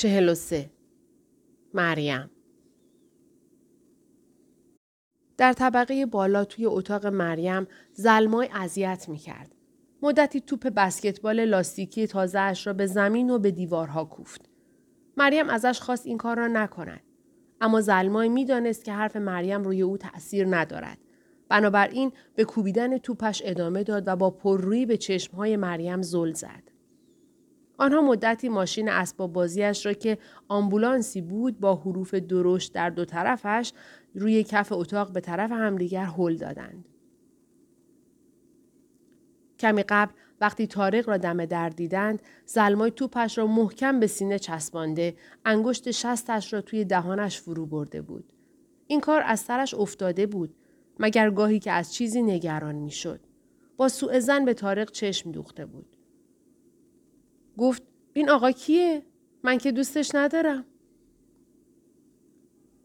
چهل و سه مریم در طبقه بالا توی اتاق مریم زلمای اذیت می‌کرد. مدتی توپ بسکتبال لاستیکی تازه اش را به زمین و به دیوارها کوفت. مریم ازش خواست این کار را نکند. اما زلمای می‌دانست که حرف مریم روی او تأثیر ندارد. بنابراین به کوبیدن توپش ادامه داد و با پررویی به چشمهای مریم زل زد. آنها مدتی ماشین اسباب بازیش را که آمبولانسی بود با حروف درشت در دو طرفش روی کف اتاق به طرف همدیگر هل دادند. کمی قبل وقتی تارق را دم در دیدند زلمای توپش را محکم به سینه چسبانده انگشت شستش را توی دهانش فرو برده بود. این کار از سرش افتاده بود مگر گاهی که از چیزی نگران می‌شد. با سوء زن به تارق چشم دوخته بود. گفت این آقا کیه من که دوستش ندارم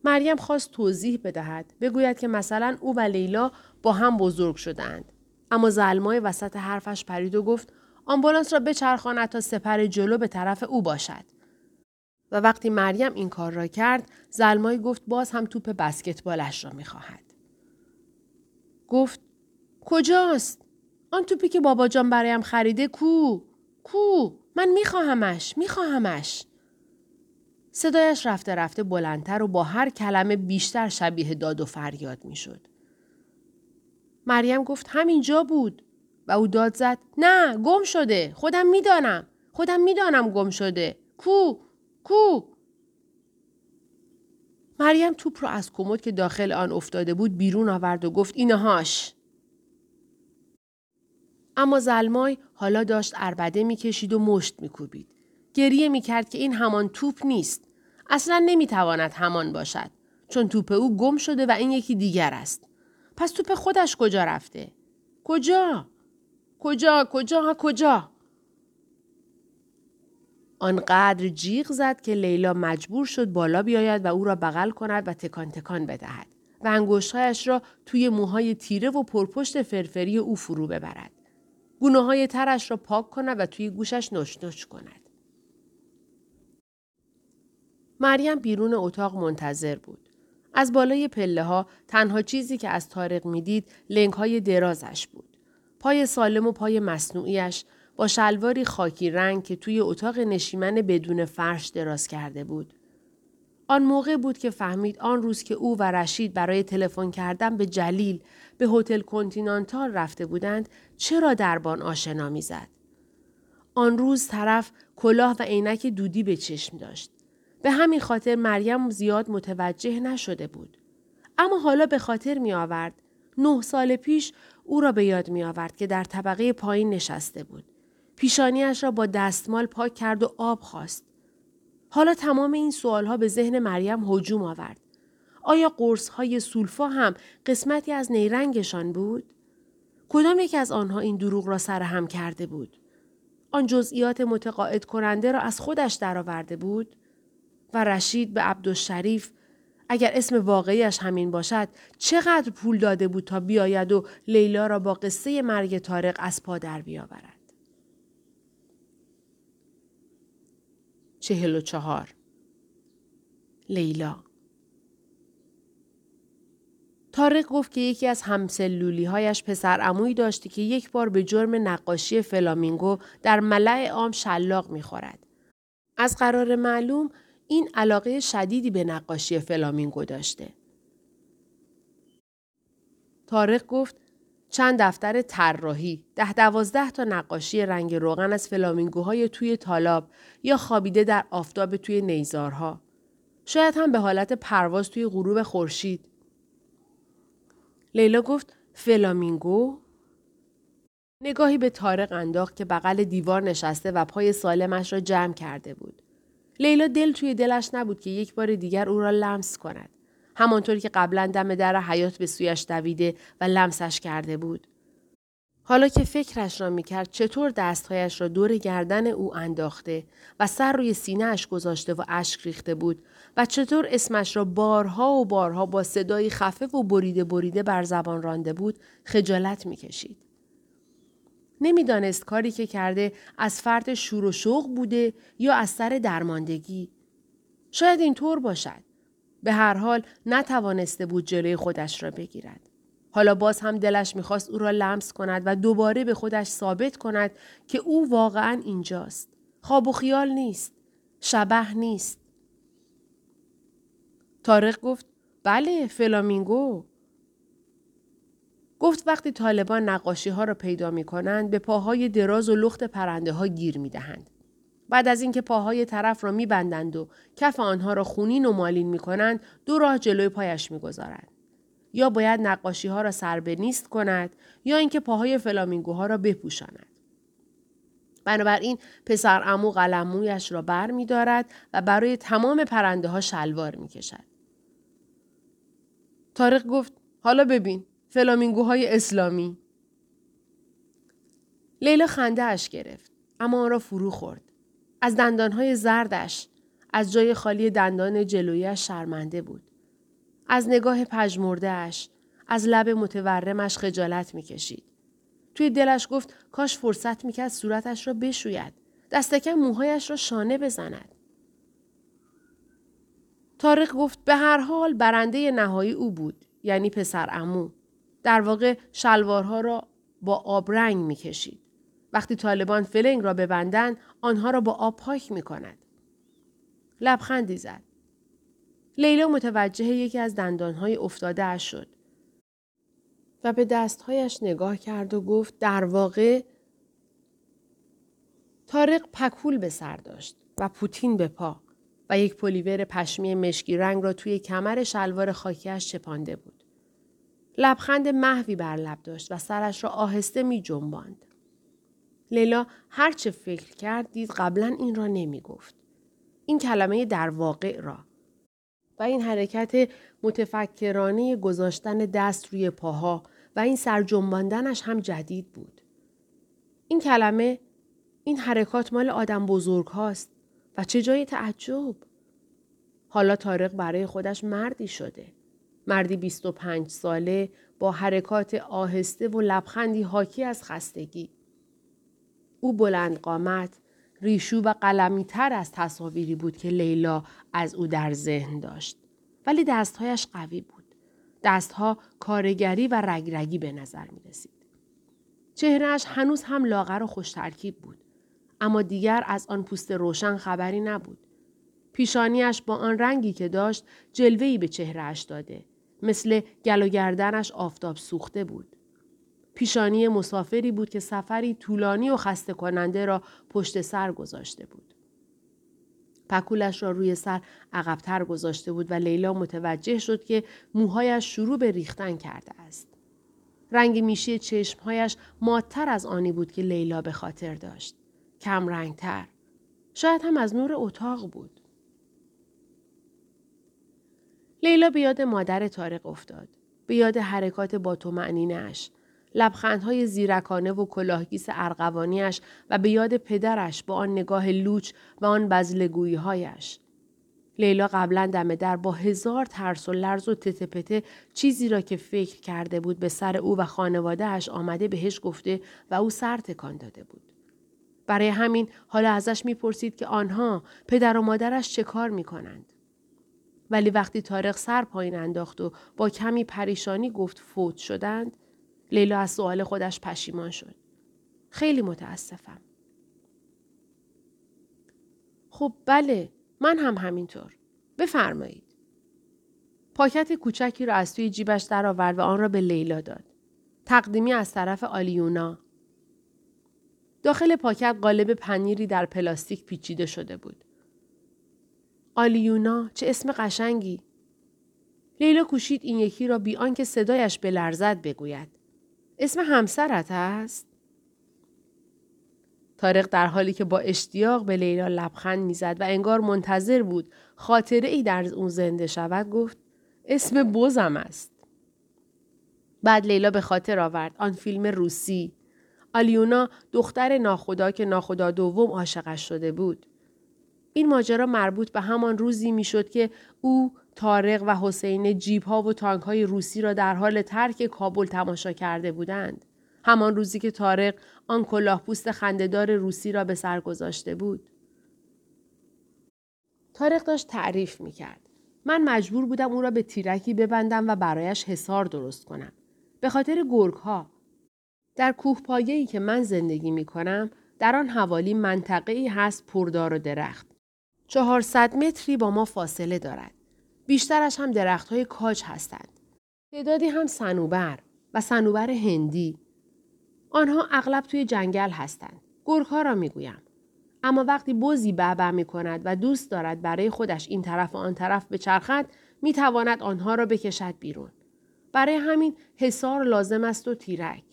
مریم خواست توضیح بدهد بگوید که مثلا او و لیلا با هم بزرگ شدند اما زلمای وسط حرفش پرید و گفت آمبولانس را بچرخاند تا سپر جلو به طرف او باشد. و وقتی مریم این کار را کرد زلمای گفت باز هم توپ بسکتبالش را می‌خواهد. گفت کجاست؟ آن توپی که بابا جان برایم خریده کو؟ کو؟ من میخواهمش میخواهمش. صدایش رفته رفته بلندتر و با هر کلمه بیشتر شبیه داد و فریاد می‌شد. مریم گفت همینجا بود. و او داد زد نه گم شده. خودم می‌دانم. خودم می‌دانم گم شده. کو کو. مریم توپ رو از کمد که داخل آن افتاده بود بیرون آورد و گفت اینهاش. اما زلمای حالا داشت اربده می‌کشید و مشت میکوبید گریه می‌کرد که این همان توپ نیست اصلا نمی‌تواند همان باشد چون توپ او گم شده و این یکی دیگر است پس توپ خودش کجا رفته؟ کجا؟ کجا؟ کجا؟ کجا؟ آنقدر جیغ زد که لیلا مجبور شد بالا بیاید و او را بغل کند و تکان تکان بدهد و انگشتهایش را توی موهای تیره و پرپشت فرفری او فرو ببرد. گونه های ترش را پاک کند و توی گوشش نش کند. مریم بیرون اتاق منتظر بود. از بالای پله ها تنها چیزی که از تارق می‌دید لنگ های درازش بود. پای سالم و پای مصنوعیش با شلواری خاکی رنگ که توی اتاق نشیمن بدون فرش دراز کرده بود. آن موقع بود که فهمید آن روز که او و رشید برای تلفن کردن به جلیل به هتل کنتینانتال رفته بودند چرا دربان آشنا می‌زد. آن روز طرف کلاه و عینک دودی به چشم داشت. به همین خاطر مریم زیاد متوجه نشده بود. اما حالا به خاطر می آورد. نه سال پیش او را به یاد می آورد که در طبقه پایین نشسته بود. پیشانیش را با دستمال پاک کرد و آب خواست. حالا تمام این سوالها به ذهن مریم هجوم آورد. آیا قرص های سولفا هم قسمتی از نیرنگشان بود؟ کدام یک از آنها این دروغ را سرهم کرده بود؟ آن جزئیات متقاعد کننده را از خودش درآورده بود؟ و رشید به عبدالشریف اگر اسم واقعیش همین باشد چقدر پول داده بود تا بیاید و لیلا را با قصه مرگ تارق از پا در بیاورد. چهل و چهار لیلا تارق گفت که یکی از همسلولی هایش پسر اموی داشتی که یک بار به جرم نقاشی فلامینگو در ملع عام شلاق می‌خورد. از قرار معلوم این علاقه شدیدی به نقاشی فلامینگو داشته. تارق گفت چند دفتر طراحی ده دوازده تا نقاشی رنگ روغن از فلامینگوهای توی تالاب یا خوابیده در آفتاب توی نیزارها. شاید هم به حالت پرواز توی غروب خورشید. لیلا گفت فلامینگو؟ نگاهی به تارق انداخت که بغل دیوار نشسته و پای سالمش را جمع کرده بود. لیلا دل توی دلش نبود که یک بار دیگر او را لمس کند. همانطوری که قبلا دم در حیات به سویش دویده و لمسش کرده بود. حالا که فکرش را می‌کرد چطور دستهایش را دور گردن او انداخته و سر روی سینهاش گذاشته و اشک ریخته بود و چطور اسمش را بارها و بارها با صدایی خفه و بریده بریده بر زبان رانده بود خجالت می‌کشید. نمی‌دانست کاری که کرده از فرد شور و شوق بوده یا از سر درماندگی شاید اینطور باشد. به هر حال نتوانسته بود جلوی خودش را بگیرد. حالا باز هم دلش می‌خواست او را لمس کند و دوباره به خودش ثابت کند که او واقعا اینجاست. خواب و خیال نیست. شبه نیست. تارق گفت بله فلامینگو. گفت وقتی طالبان نقاشی ها را پیدا می کنند به پاهای دراز و لخت پرنده ها گیر می دهند. بعد از اینکه پاهای طرف را می بندند و کف آنها را خونین و مالین می کنند دو راه جلوی پایش می گذارند. یا باید نقاشی ها را سر به نیست کند یا اینکه پاهای فلامینگوها را بپوشاند. بنابراین پسر امو قلمویش را بر می دارد و برای تمام پرنده ها شلوار می کشد. تارق گفت حالا ببین فلامینگوهای اسلامی. لیلا خنده اش گرفت اما آن را فرو خورد. از دندانهای زردش از جای خالی دندان جلویش شرمنده بود. از نگاه پژمردهاش از لب متورمش خجالت می‌کشید. توی دلش گفت کاش فرصت می‌کرد صورتش را بشوید دستکم موهایش را شانه بزند. تارق گفت به هر حال برنده نهایی او بود یعنی پسر امو در واقع شلوارها را با آبرنگ می‌کشید. وقتی طالبان فلنگ را ببندند آنها را با آب پاک می کند. لبخندی زد. لیلا متوجه یکی از دندانهای افتاده شد و به دستهایش نگاه کرد و گفت در واقع تارق پکول به سر داشت و پوتین به پا و یک پلیور پشمی مشکی رنگ را توی کمر شلوار خاکیش چپانده بود. لبخند محوی بر لب داشت و سرش را آهسته می جنباند. لیلا هرچه فکر کرد دید قبلا این را نمی گفت. این کلمه در واقع را و این حرکت متفکرانه گذاشتن دست روی پاها و این سرجنباندنش هم جدید بود. این کلمه این حرکات مال آدم بزرگ هاست و چه جای تعجب. حالا تارق برای خودش مردی شده. مردی 25 ساله با حرکات آهسته و لبخندی حاکی از خستگی. او بلند قامت، ریشو و قلمی تر از تصاویری بود که لیلا از او در ذهن داشت. ولی دستهایش قوی بود. دستها کارگری و رگرگی به نظر می رسید. چهرهش هنوز هم لاغر و خوش ترکیب بود. اما دیگر از آن پوست روشن خبری نبود. پیشانیش با آن رنگی که داشت جلوهی به چهرهش داده. مثل گل و گردنش آفتاب سوخته بود. پیشانی مسافری بود که سفری طولانی و خسته کننده را پشت سر گذاشته بود. پکولش را روی سر عقبتر گذاشته بود و لیلا متوجه شد که موهایش شروع به ریختن کرده است. رنگ میشی چشمهایش مادتر از آنی بود که لیلا به خاطر داشت. کم رنگتر. شاید هم از نور اتاق بود. لیلا به یاد مادر تارق افتاد. به یاد حرکات با تو. لبخندهای زیرکانه و کلاهگیس ارغوانیش و به یاد پدرش با آن نگاه لوچ و آن بزلگوییهایش. لیلا قبلا دم در با هزار ترس و لرز و تتپته چیزی را که فکر کرده بود به سر او و خانوادهش آمده بهش گفته و او سر تکان داده بود. برای همین حالا ازش می‌پرسید که آنها پدر و مادرش چه کار می‌کنند. ولی وقتی تارق سر پایین انداخت و با کمی پریشانی گفت فوت شدند لیلا از سوال خودش پشیمان شد. خیلی متاسفم. خب بله من هم همینطور. بفرمایید. پاکت کوچکی را از توی جیبش درآورد و آن را به لیلا داد. تقدیمی از طرف آلیونا. داخل پاکت قالب پنیری در پلاستیک پیچیده شده بود. آلیونا چه اسم قشنگی. لیلا کوشید این یکی را بی آنکه صدایش بلرزد بگوید. اسم همسرت است؟ تارق در حالی که با اشتیاق به لیلا لبخند می‌زد و انگار منتظر بود خاطره ای در اون زنده شود گفت اسم بوزم است. بعد لیلا به خاطر آورد آن فیلم روسی آلیونا دختر ناخدا که ناخدا دوم عاشقش شده بود. این ماجرا مربوط به همان روزی می‌شد که او تارق و حسین جیب ها و تانک های روسی را در حال ترک کابل تماشا کرده بودند. همان روزی که تارق آن کلاه پوست خندهدار روسی را به سر گذاشته بود. تارق داشت تعریف می کرد. من مجبور بودم او را به تیرکی ببندم و برایش حسار درست کنم. به خاطر گرگ ها. در کوه ای که من زندگی می کنم در آن حوالی منطقه ای هست پردار و درخت. چهارصد متری با ما فاصله دارد. بیشترش هم درخت های کاج هستند. تعدادی هم سنوبر و سنوبر هندی. آنها اغلب توی جنگل هستند. گرگ ها را می‌گویم. اما وقتی بزی بعبع می کند و دوست دارد برای خودش این طرف و آن طرف بچرخد می تواند آنها را بکشد بیرون. برای همین حصار لازم است و تیرک.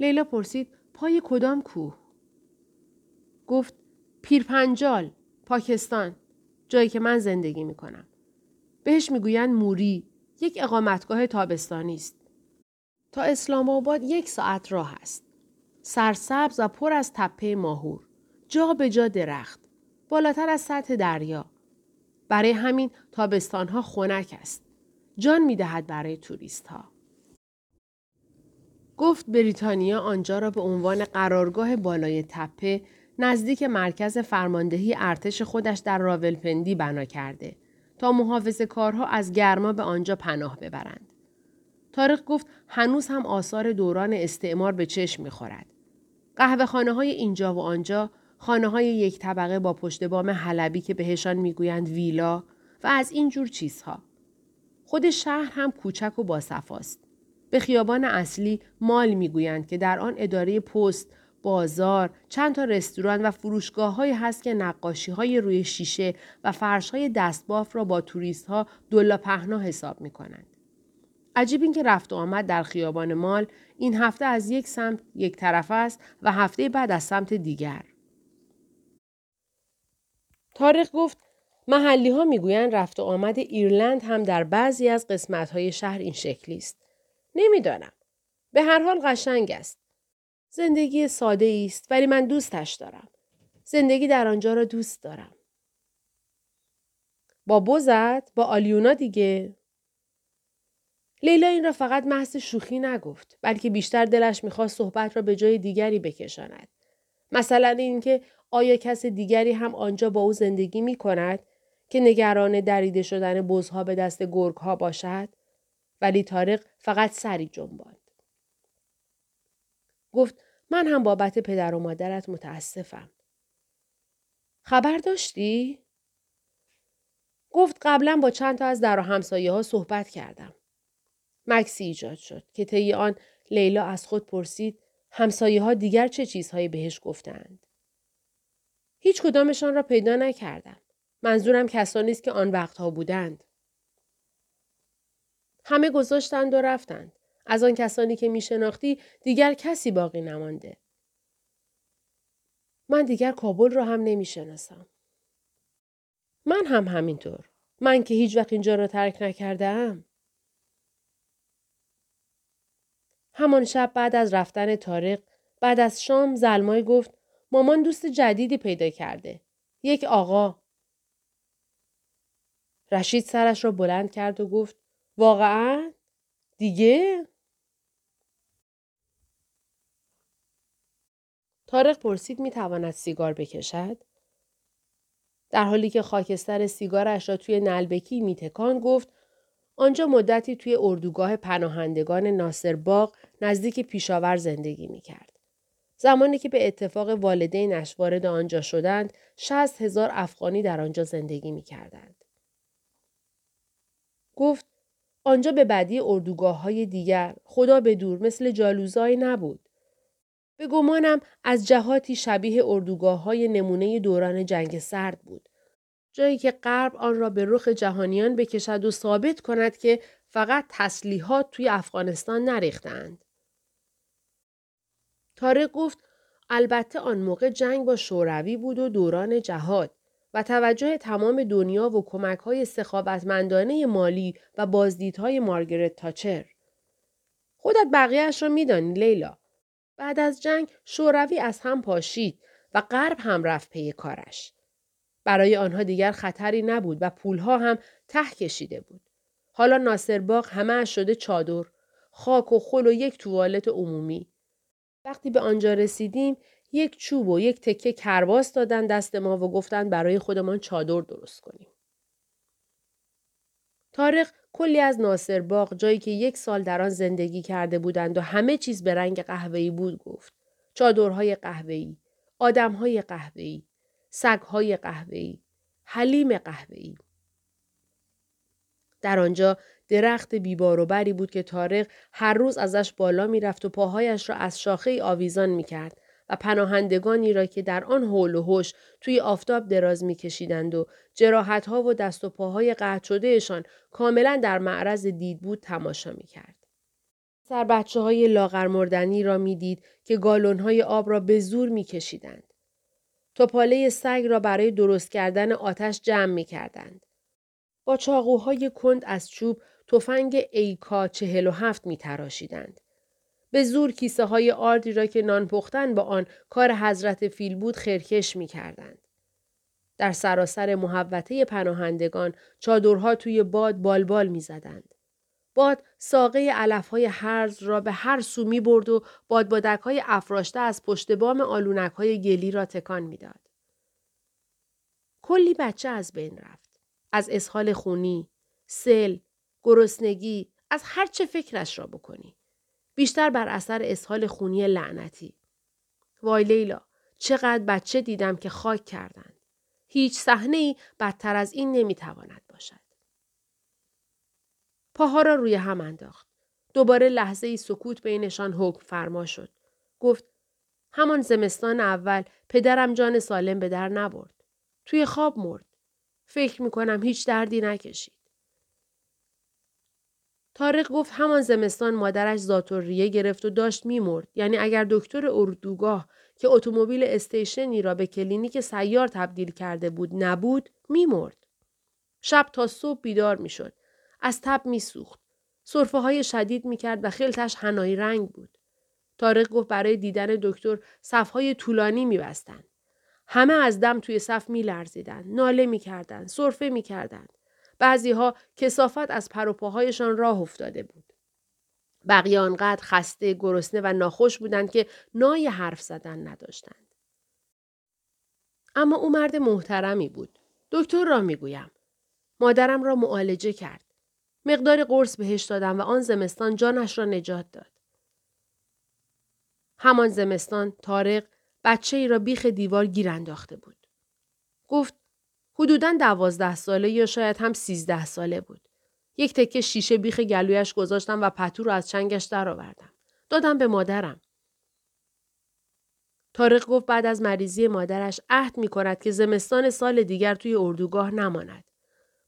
لیلا پرسید پای کدام کوه؟ گفت پیرپنجال پاکستان جایی که من زندگی می کنم. بهش می‌گویند موری یک اقامتگاه تابستانی است. تا اسلام آباد یک ساعت راه است. سرسبز و پر از تپه ماهور. جا به جا درخت. بالاتر از سطح دریا. برای همین تابستانها خنک است. جان می دهد برای توریست ها. گفت بریتانیا آنجا را به عنوان قرارگاه بالای تپه نزدیک مرکز فرماندهی ارتش خودش در راولپندی بنا کرده تا محافظ کارها از گرما به آنجا پناه ببرند. تاریخ گفت هنوز هم آثار دوران استعمار به چشم می‌خورد. قهوه خانه های اینجا و آنجا خانه های یک طبقه با پشت بام حلبی که بهشان می‌گویند ویلا و از این جور چیزها. خود شهر هم کوچک و باصفاست. به خیابان اصلی مال می‌گویند که در آن اداره پست، بازار، چند تا رستوران و فروشگاه های هست که نقاشی های روی شیشه و فرش های دستباف را با توریست ها دلا پهنا حساب می کنند. عجیب این که رفت و آمد در خیابان مال این هفته از یک سمت یک طرف است و هفته بعد از سمت دیگر. تاریخ گفت محلی ها می‌گویند رفت و آمد ایرلند هم در بعضی از قسمت های شهر این شکلی است. نمی‌دانم. به هر حال قشنگ است. زندگی ساده است ولی من دوستش دارم. زندگی در آنجا را دوست دارم. با بزد با آلیونا دیگه لیلا این را فقط محض شوخی نگفت بلکه بیشتر دلش می‌خواست صحبت را به جای دیگری بکشاند مثلا اینکه آیا کس دیگری هم آنجا با او زندگی می کند که نگران دریده شدن بزها به دست گرگ ها باشد ولی تارق فقط سری جنباند گفت من هم بابت پدر و مادرت متاسفم خبر داشتی گفت قبلا با چند تا از در و همسایه ها صحبت کردم مکسی ایجاد شد که طی آن لیلا از خود پرسید همسایه ها دیگر چه چیزهایی بهش گفتند. هیچ کدامشان را پیدا نکردم. منظورم کسانی است که آن وقتها بودند. همه گذاشتند و رفتند. از آن کسانی که می شناختی دیگر کسی باقی نمانده. من دیگر کابل را هم نمی شناسم. من هم همینطور. من که هیچ وقت اینجا را ترک نکردم. همان شب بعد از رفتن تارق بعد از شام زلمای گفت مامان دوست جدیدی پیدا کرده. یک آقا. رشید سرش را بلند کرد و گفت واقعا؟ دیگه؟ تارق پرسید می تواند سیگار بکشد؟ در حالی که خاکستر سیگارش را توی نلبکی می تکان گفت آنجا مدتی توی اردوگاه پناهندگان ناصر باغ نزدیک پیشاور زندگی می کرد. زمانی که به اتفاق والدینش وارد آنجا شدند، شست هزار افغانی در آنجا زندگی می کردند. گفت آنجا به بدی اردوگاه های دیگر خدا به دور مثل جالوزای نبود. به گمانم از جهاتی شبیه اردوگاه های نمونه دوران جنگ سرد بود. جایی که غرب آن را به رخ جهانیان بکشد و ثابت کند که فقط تسلیحات توی افغانستان نریختند. تارق گفت البته آن موقع جنگ با شوروی بود و دوران جهاد و توجه تمام دنیا و کمک های سخاوتمندانه مالی و بازدیدهای مارگرت تاچر. خودت بقیهش را میدانی لیلا. بعد از جنگ شوروی از هم پاشید و غرب هم رفت پی کارش. برای آنها دیگر خطری نبود و پولها هم ته کشیده بود. حالا ناصرباغ همه شده چادر، خاک و خل و یک توالت عمومی. وقتی به آنجا رسیدیم یک چوب و یک تکه کرباس دادن دست ما و گفتن برای خودمان چادر درست کنیم. تارق کلی از ناصر باغ جایی که یک سال در آن زندگی کرده بودند و همه چیز به رنگ قهوه‌ای بود گفت. چادرهای قهوه‌ای، آدمهای قهوه‌ای، سگهای قهوه‌ای، حلیم قهوه‌ای. در آنجا درخت بیبار و بری بود که تارق هر روز ازش بالا می‌رفت و پاهایش را از شاخه آویزان می کرد و پناهندگانی را که در آن حول و هوش توی آفتاب دراز میکشیدند و جراحت ها و دست و پاهای قطع شدهشان کاملا در معرض دید بود تماشا می‌کرد. سر بچه های لاغر مردنی را می‌دید که گالون های آب را به زور میکشیدند. تپاله سگ را برای درست کردن آتش جمع می‌کردند. با چاقوهای کند از چوب تفنگ ایکا چهل و هفت می تراشیدند. به زور کیسه های آردی را که نان پختن با آن کار حضرت فیل بود خرکش می کردند. در سراسر محوطه پناهندگان چادرها توی باد بال‌بال می زدند. باد ساقه علف های هرز را به هر سو می برد و بادبادک های افراشته از پشت بام آلونک های گلی را تکان می‌داد. کلی بچه از بین رفت. از اسهال خونی، سل، گرسنگی، از هر چه فکرش را بکنی. بیشتر بر اثر اسهال خونی لعنتی. وای لیلا چقدر بچه دیدم که خاک کردند. هیچ صحنه ای بدتر از این نمی‌تواند باشد. پاها را روی هم انداخت. دوباره لحظه ای سکوت بینشان حکم فرما شد. گفت همان زمستان اول پدرم جان سالم به در نبرد. توی خواب مرد. فکر می کنم هیچ دردی نکشید. طارق گفت همان زمستان مادرش ریه گرفت و داشت میمرد. یعنی اگر دکتر اردوگاه که اتومبیل استیشنی را به کلینیک سیار تبدیل کرده بود نبود میمرد. شب تا صبح بیدار می‌شد. از تب میسوخت. سرفه های شدید می‌کرد و خلطش حنایی رنگ بود. تارق گفت برای دیدن دکتر صفهای طولانی میبستند همه از دم توی صف میلرزیدند ناله می‌کردند سرفه می‌کردند بعضی ها کسافت از پروپاهایشان راه افتاده بود. بقیه آنقدر خسته، گرسنه و ناخوش بودند که نای حرف زدن نداشتند. اما او مرد محترمی بود. دکتر را می‌گویم. مادرم را معالجه کرد. مقدار قرص بهش دادم و آن زمستان جانش را نجات داد. همان زمستان تارق بچه ای را بیخ دیوار گیر انداخته بود. گفت حدوداً دوازده ساله یا شاید هم سیزده ساله بود. یک تکه شیشه بیخ گلویش گذاشتم و پتو رو از چنگش درآوردم. دادم به مادرم. تارق گفت بعد از مریضی مادرش عهد می کند که زمستان سال دیگر توی اردوگاه نماند.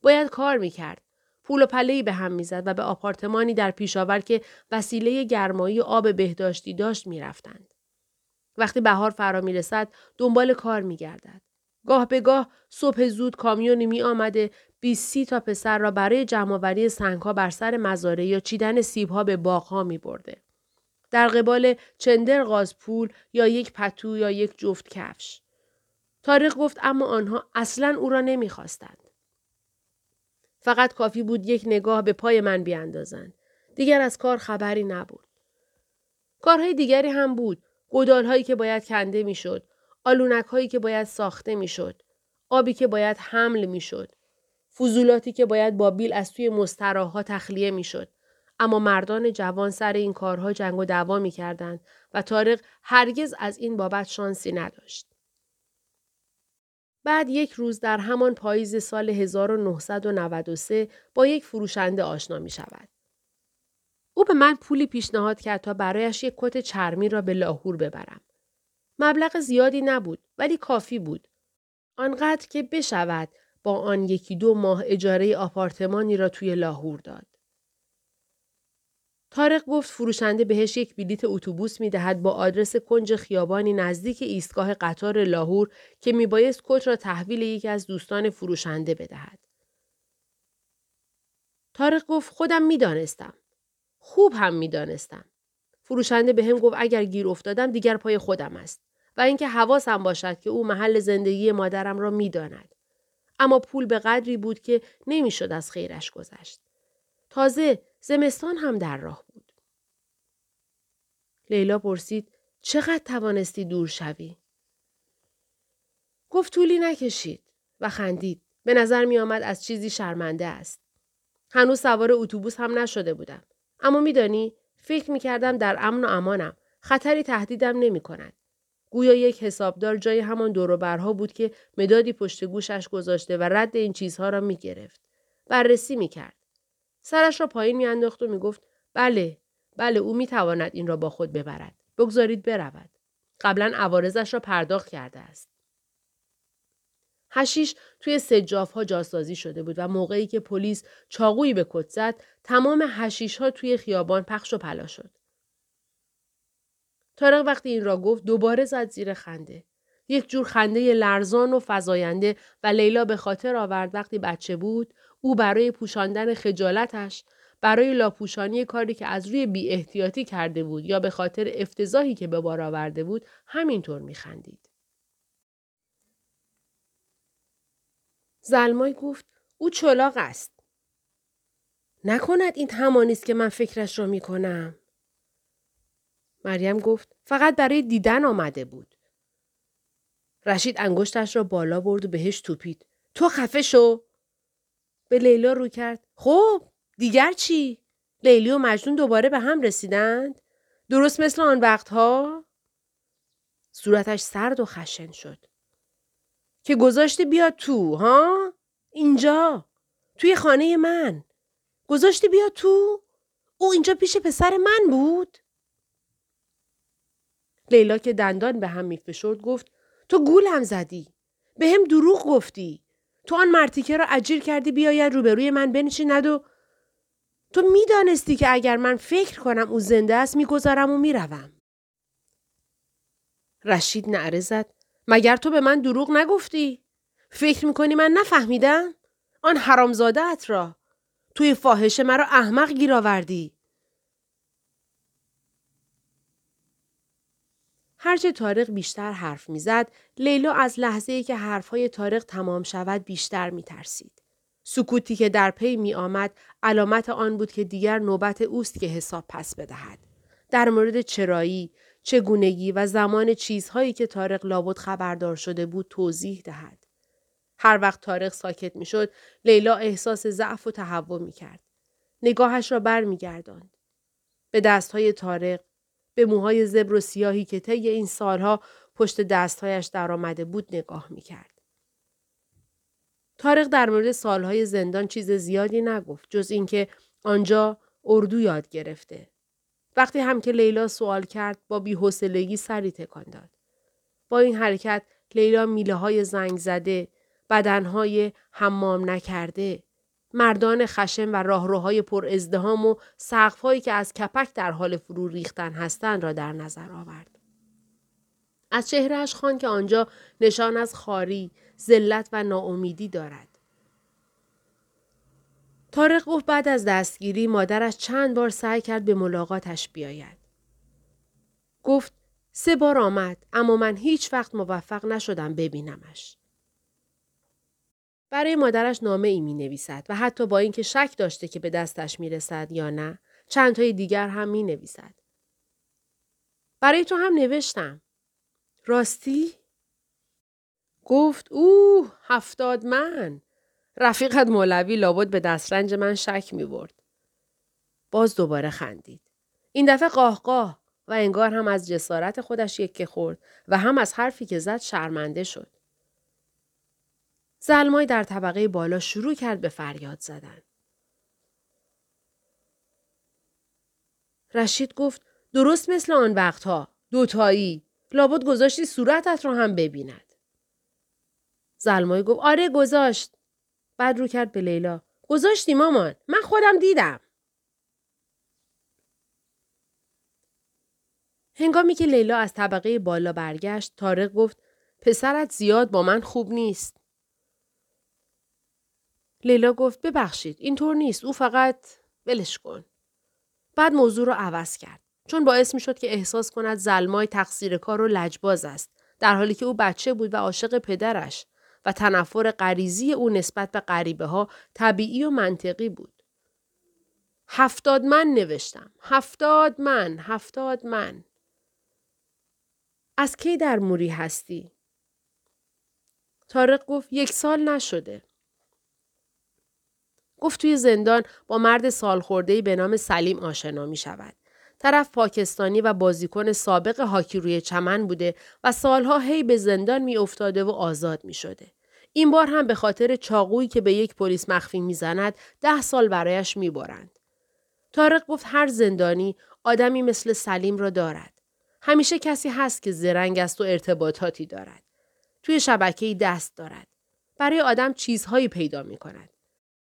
باید کار می کرد. پول و پلهی به هم می‌زد و به آپارتمانی در پیشاور که وسیله گرمایی و آب بهداشتی داشت می‌رفتند. وقتی بهار فرا می رسد دنبال کار می گردد. گاه به گاه صبح زود کامیونی می آمده 20 تا پسر را برای جمعآوری سنگها بر سر مزاره یا چیدن سیبها به باغها می برده. در قبال چندر غازپول یا یک پتو یا یک جفت کفش. تاریخ گفت اما آنها اصلا او را نمی‌خواستند. فقط کافی بود یک نگاه به پای من بیاندازند. دیگر از کار خبری نبود. کارهای دیگری هم بود. گدال هایی که باید کنده می‌شد. آلونک هایی که باید ساخته می‌شد. آبی که باید حمل می‌شد. فضولاتی که باید با بیل از توی مستراها تخلیه می‌شد. اما مردان جوان سر این کارها جنگ و دعوا می‌کردند و تارق هرگز از این بابت شانسی نداشت. بعد یک روز در همان پاییز سال 1993 با یک فروشنده آشنا می شود. او به من پولی پیشنهاد کرد تا برایش یک کت چرمی را به لاهور ببرم. مبلغ زیادی نبود ولی کافی بود. آنقدر که بشود با آن یکی دو ماه اجاره آپارتمانی را توی لاهور داد. تارق گفت فروشنده بهش یک بلیت اتوبوس می دهد با آدرس کنج خیابانی نزدیک ایستگاه قطار لاهور که می بایست کت را تحویل یکی از دوستان فروشنده بدهد. تارق گفت خودم می دانستم. خوب هم می دانستم. فروشنده به هم گفت اگر گیر افتادم دیگر پای خودم است. و اینکه حواسم باشد که او محل زندگی مادرم را می‌داند اما پول به قدری بود که نمی‌شد از خیرش گذشت تازه زمستان هم در راه بود لیلا پرسید چقدر توانستی دور شوی گفت طولی نکشید و خندید. به نظر می آمد از چیزی شرمنده است. هنوز سوار اتوبوس هم نشده بودم. اما میدانی فکر می کردم در امن و امانم. خطری تهدیدم نمی کند. گویا یک حسابدار جای همان دوروبرها بود که مدادی پشت گوشش گذاشته و رد این چیزها را می گرفت. بررسی می کرد. سرش را پایین می انداخت و می گفت بله بله او می تواند این را با خود ببرد. بگذارید برود. قبلا عوارضش را پرداخت کرده است. هشیش توی سجاف ها جاسازی شده بود و موقعی که پلیس چاقویی به کت زد تمام هشیش ها توی خیابان پخش و پلا شد. تارق وقتی این را گفت دوباره زد زیر خنده. یک جور خنده لرزان و فزاینده و لیلا به خاطر آورد وقتی بچه بود او برای پوشاندن خجالتش برای لاپوشانی کاری که از روی بی احتیاطی کرده بود یا به خاطر افتضاحی که به بار آورده بود همینطور میخندید. زلمای گفت او چلاق است. نکند این همانی است که من فکرش را می کنم. مریم گفت فقط برای دیدن آمده بود. رشید انگشتش را بالا برد و بهش توپید. تو خفه شو. به لیلا رو کرد. خب دیگر چی؟ لیلی و مجنون دوباره به هم رسیدند؟ درست مثل آن وقتها؟ صورتش سرد و خشن شد. که گذاشتی بیا تو ها؟ اینجا توی خانه من گذاشتی بیا تو؟ او اینجا پیش پسر من بود؟ لیلا که دندان به هم میفشرد گفت تو گولم زدی. به هم دروغ گفتی. تو آن مرتیکه را اجیر کردی بیاید روبروی من بنشیند و تو می‌دانستی که اگر من فکر کنم او زنده است می‌گذارم و می‌روم. رشید نعره زد. مگر تو به من دروغ نگفتی؟ فکر می‌کنی من نفهمیدم؟ آن حرامزاده ات را. توی فاحشه مرا احمق گیر آوردی. هرچه تارق بیشتر حرف می‌زد لیلا از لحظه ای که حرفهای تارق تمام شود بیشتر میترسید سکوتی که در پی می آمد علامت آن بود که دیگر نوبت اوست که حساب پس بدهد در مورد چرایی چگونگی و زمان چیزهایی که تارق لابد خبردار شده بود توضیح دهد هر وقت تارق ساکت می‌شد لیلا احساس ضعف و تهوع می کرد. نگاهش را بر می گرداند. به دستهای تارق به موهای زبر و سیاهی که طی این سالها پشت دستهایش درآمده بود نگاه می کرد. تارق در مورد سالهای زندان چیز زیادی نگفت جز اینکه آنجا اردو یاد گرفته. وقتی هم که لیلا سوال کرد با بیحوصلگی سری تکان داد. با این حرکت لیلا میله های زنگ زده، بدنهای حمام نکرده، مردان خشم و راهروهای پر ازدهام و سقفهایی که از کپک در حال فرو ریختن هستند را در نظر آورد. از چهرهش خان که آنجا نشان از خاری، ذلت و ناامیدی دارد. تارق گفت بعد از دستگیری مادرش چند بار سعی کرد به ملاقاتش بیاید. گفت سه بار آمد اما من هیچ وقت موفق نشدم ببینمش. برای مادرش نامه ای می نویسد و حتی با اینکه شک داشته که به دستش می رسد یا نه چند تای دیگر هم می نویسد. برای تو هم نوشتم. راستی؟ گفت اوه هفتاد من. رفیقت مولوی لابد به دسترنج من شک می برد. باز دوباره خندید. این دفعه قاه و انگار هم از جسارت خودش یکه خورد و هم از حرفی که زد شرمنده شد. زلمای در طبقه بالا شروع کرد به فریاد زدن. رشید گفت درست مثل آن وقتها دوتایی لابد گذاشتی صورتت رو هم ببیند. زلمای گفت آره گذاشت. بعد رو کرد به لیلا. گذاشتی مامان. من خودم دیدم. هنگامی که لیلا از طبقه بالا برگشت تارق گفت پسرت زیاد با من خوب نیست. لیلا گفت ببخشید اینطور نیست او فقط ولش کن. بعد موضوع رو عوض کرد. چون باعث می شد که احساس کند زلمای تقصیر کار و لجباز است در حالی که او بچه بود و عاشق پدرش و تنفر غریزی او نسبت به غریبه ها طبیعی و منطقی بود. هفتاد من نوشتم. هفتاد من. هفتاد من. از کی در موری هستی؟ تارق گفت یک سال نشده. گفت توی زندان با مرد سالخورده‌ای به نام سلیم آشنا می شود. طرف پاکستانی و بازیکن سابق هاکی روی چمن بوده و سالها هی به زندان می افتاده و آزاد می شده. این بار هم به خاطر چاقویی که به یک پلیس مخفی می‌زند ده سال برایش می‌برند. تارق گفت هر زندانی آدمی مثل سلیم را دارد. همیشه کسی هست که زرنگ است و ارتباطاتی دارد. توی شبکه دست دارد. برای آدم چیزهایی پیدا می کند.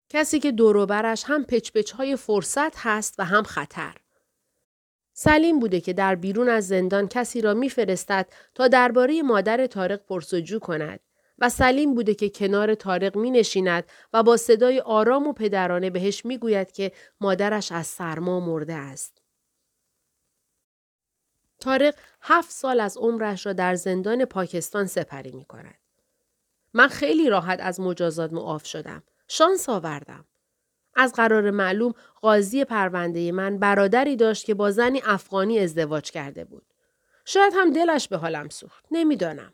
کسی که دوروبرش هم پچپچ های فرصت هست و هم خطر. سلیم بوده که در بیرون از زندان کسی را میفرستد تا درباره مادر تارق پرسجو کند و سلیم بوده که کنار تارق می نشیند و با صدای آرام و پدرانه بهش می گوید که مادرش از سرما مرده است. تارق هفت سال از عمرش را در زندان پاکستان سپری می کند. من خیلی راحت از مجازات معاف شدم. شانس آوردم. از قرار معلوم قاضی پرونده من برادری داشت که با زنی افغانی ازدواج کرده بود. شاید هم دلش به حالم سوخت. نمی‌دانم.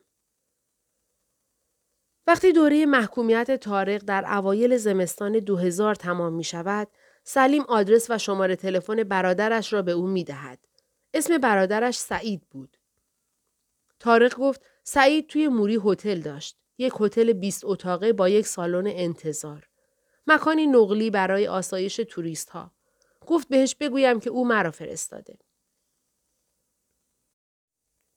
وقتی دوره محکومیت تارق در اوایل زمستان 2000 تمام می شود، سلیم آدرس و شماره تلفن برادرش را به او می دهد. اسم برادرش سعید بود. تارق گفت سعید توی موری هتل داشت. یک هتل 20 اتاقه با یک سالن انتظار. مکانی نقلی برای آسایش توریست ها. گفت بهش بگویم که او مرا فرستاده.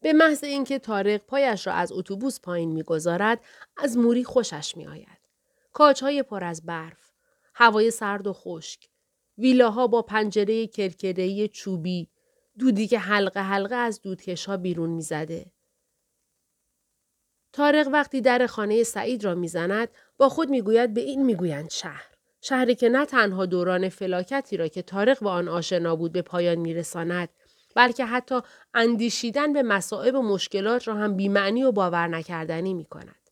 به محض اینکه تارق پایش را از اتوبوس پایین می‌گذارد از موری خوشش میآید کاجهای پر از برف هوای سرد و خشک ویلاها با پنجره کرکره‌ای چوبی دودی که حلقه حلقه از دودکشها بیرون می‌زده تارق وقتی در خانه سعید را می‌زند با خود می‌گوید به این می‌گویند شهر شهری که نه تنها دوران فلاکتی را که تارق با آن آشنا بود به پایان میرساند بلکه حتی اندیشیدن به مسائب و مشکلات را هم بیمعنی و باور نکردنی می کند.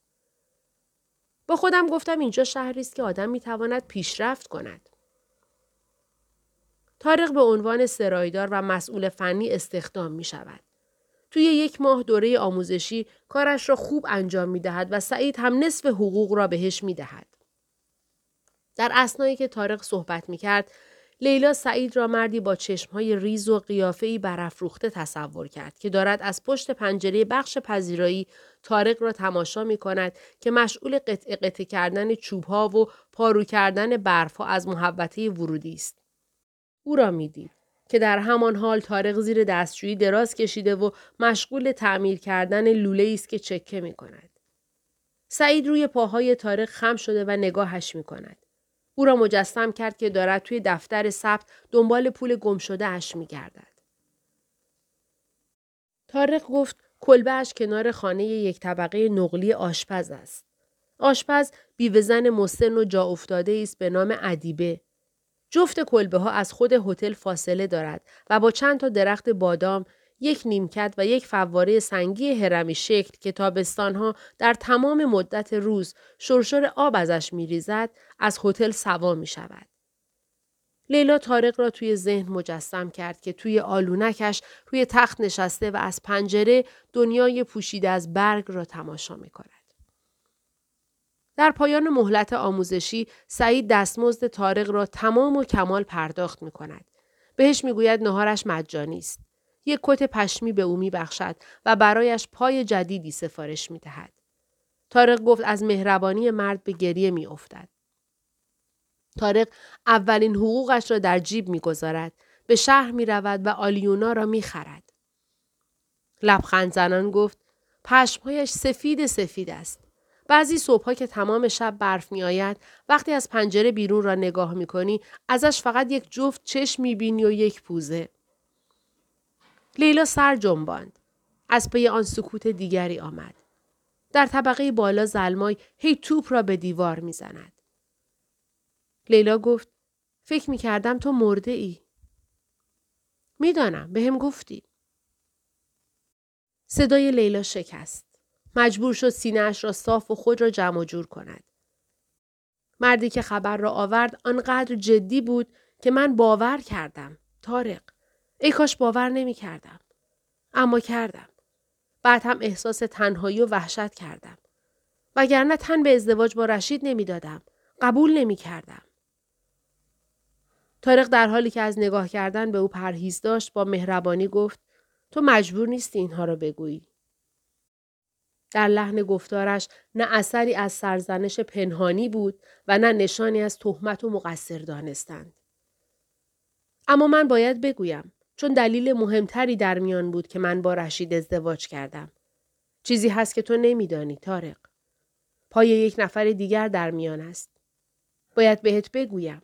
با خودم گفتم اینجا شهری است که آدم می تواند پیشرفت کند. تارق به عنوان سرایدار و مسئول فنی استخدام می شود. توی یک ماه دوره آموزشی کارش را خوب انجام می دهد و سعید هم نصف حقوق را بهش می دهد. در اسنایی که تارق صحبت می کرد لیلا سعید را مردی با چشمهای ریز و قیافه‌ای برافروخته تصور کرد که دارد از پشت پنجره بخش پذیرایی تارق را تماشا می کند که مشغول قطع قطع کردن چوبها و پارو کردن برفها از محبته ورودی است. او را می‌دید که در همان حال تارق زیر دستشویی دراز کشیده و مشغول تعمیر کردن لوله است که چکه می کند. سعید روی پاهای تارق خم شده و نگاهش می کند. او را مجسم کرد که دارد توی دفتر ثبت دنبال پول گم شده اش می گردد. تارق گفت کلبهش کنار خانه یک طبقه نقلی آشپز است. آشپز بیوهزن مسن و جا افتاده است به نام ادیبه. جفت کلبه ها از خود هتل فاصله دارد و با چند تا درخت بادام یک نیمکت و یک فواره سنگی هرمی شکل که تابستانها در تمام مدت روز شرشر آب ازش میریزد از هتل سوا می شود. لیلا تارق را توی ذهن مجسم کرد که توی آلونکش روی تخت نشسته و از پنجره دنیای پوشیده از برگ را تماشا می کند. در پایان مهلت آموزشی سعید دستمزد تارق را تمام و کمال پرداخت می کند. بهش می‌گوید نهارش مجانی است. یک کت پشمی به او می بخشد و برایش پای جدیدی سفارش می دهد. تارق گفت از مهربانی مرد به گریه می افتد. تارق اولین حقوقش را در جیب می گذارد. به شهر می رود و آلیونا را می خرد. لبخند زنان گفت پشمهایش سفید سفید است. بعضی صبحها که تمام شب برف می آید وقتی از پنجره بیرون را نگاه می کنی ازش فقط یک جفت چشم می بینی و یک پوزه. لیلا سر جنباند. از پی آن سکوت دیگری آمد. در طبقه بالا زلمای هی توپ را به دیوار می‌زند. لیلا گفت فکر می کردم تو مرده ای. می‌دانم به هم گفتی. صدای لیلا شکست. مجبور شد سینهاش را صاف و خود را جمع جور کند. مردی که خبر را آورد آنقدر جدی بود که من باور کردم. تارق. ای کاش باور نمی کردم. اما کردم. بعد هم احساس تنهایی و وحشت کردم. وگرنه تن به ازدواج با رشید نمی‌دادم. قبول نمی کردم. تارق در حالی که از نگاه کردن به او پرهیز داشت با مهربانی گفت تو مجبور نیستی اینها را بگویی. در لحن گفتارش نه اثری از سرزنش پنهانی بود و نه نشانی از تهمت و مقصر دانستند. اما من باید بگویم چون دلیل مهمتری در میان بود که من با رشید ازدواج کردم. چیزی هست که تو نمیدانی تارق. پای یک نفر دیگر در میان است. باید بهت بگویم.